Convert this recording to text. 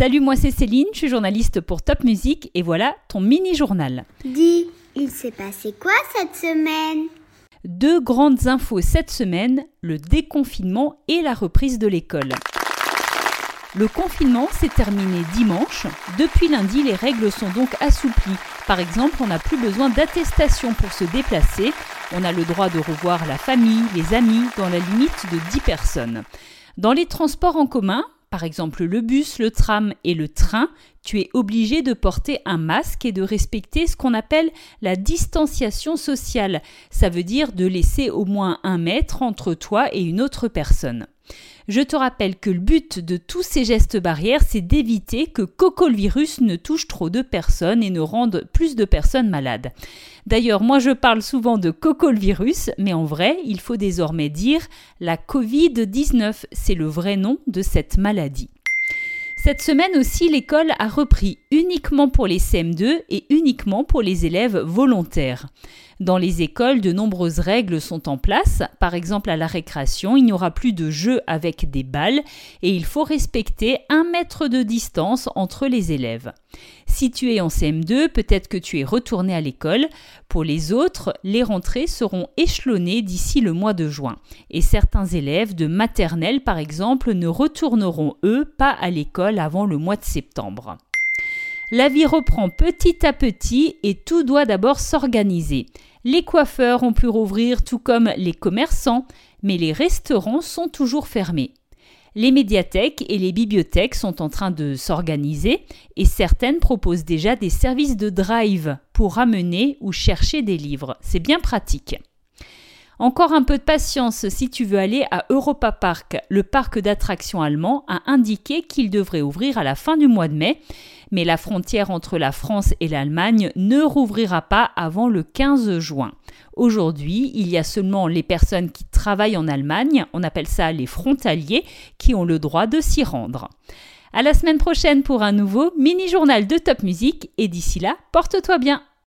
Salut, moi c'est Céline, je suis journaliste pour Top Music et voilà ton mini-journal. Dis, il s'est passé quoi cette semaine? Deux grandes infos cette semaine, le déconfinement et la reprise de l'école. Le confinement s'est terminé dimanche. Depuis lundi, les règles sont donc assouplies. Par exemple, on n'a plus besoin d'attestation pour se déplacer. On a le droit de revoir la famille, les amis, dans la limite de 10 personnes. Dans les transports en commun, par exemple le bus, le tram et le train, tu es obligé de porter un masque et de respecter ce qu'on appelle la distanciation sociale. Ça veut dire de laisser au moins un mètre entre toi et une autre personne. Je te rappelle que le but de tous ces gestes barrières, c'est d'éviter que Coco le virus ne touche trop de personnes et ne rende plus de personnes malades. D'ailleurs, moi je parle souvent de Coco le virus, mais en vrai, il faut désormais dire la Covid-19, c'est le vrai nom de cette maladie. Cette semaine aussi, l'école a repris uniquement pour les CM2 et uniquement pour les élèves volontaires. Dans les écoles, de nombreuses règles sont en place. Par exemple, à la récréation, il n'y aura plus de jeux avec des balles et il faut respecter un mètre de distance entre les élèves. Si tu es en CM2, peut-être que tu es retourné à l'école. Pour les autres, les rentrées seront échelonnées d'ici le mois de juin. Et certains élèves de maternelle, par exemple, ne retourneront, eux, pas à l'école avant le mois de septembre. La vie reprend petit à petit et tout doit d'abord s'organiser. Les coiffeurs ont pu rouvrir tout comme les commerçants, mais les restaurants sont toujours fermés. Les médiathèques et les bibliothèques sont en train de s'organiser et certaines proposent déjà des services de drive pour ramener ou chercher des livres. C'est bien pratique. Encore un peu de patience si tu veux aller à Europa Park. Le parc d'attractions allemand a indiqué qu'il devrait ouvrir à la fin du mois de mai, mais la frontière entre la France et l'Allemagne ne rouvrira pas avant le 15 juin. Aujourd'hui, il y a seulement les personnes qui travaillent en Allemagne, on appelle ça les frontaliers, qui ont le droit de s'y rendre. À la semaine prochaine pour un nouveau mini-journal de Top Music et d'ici là, porte-toi bien.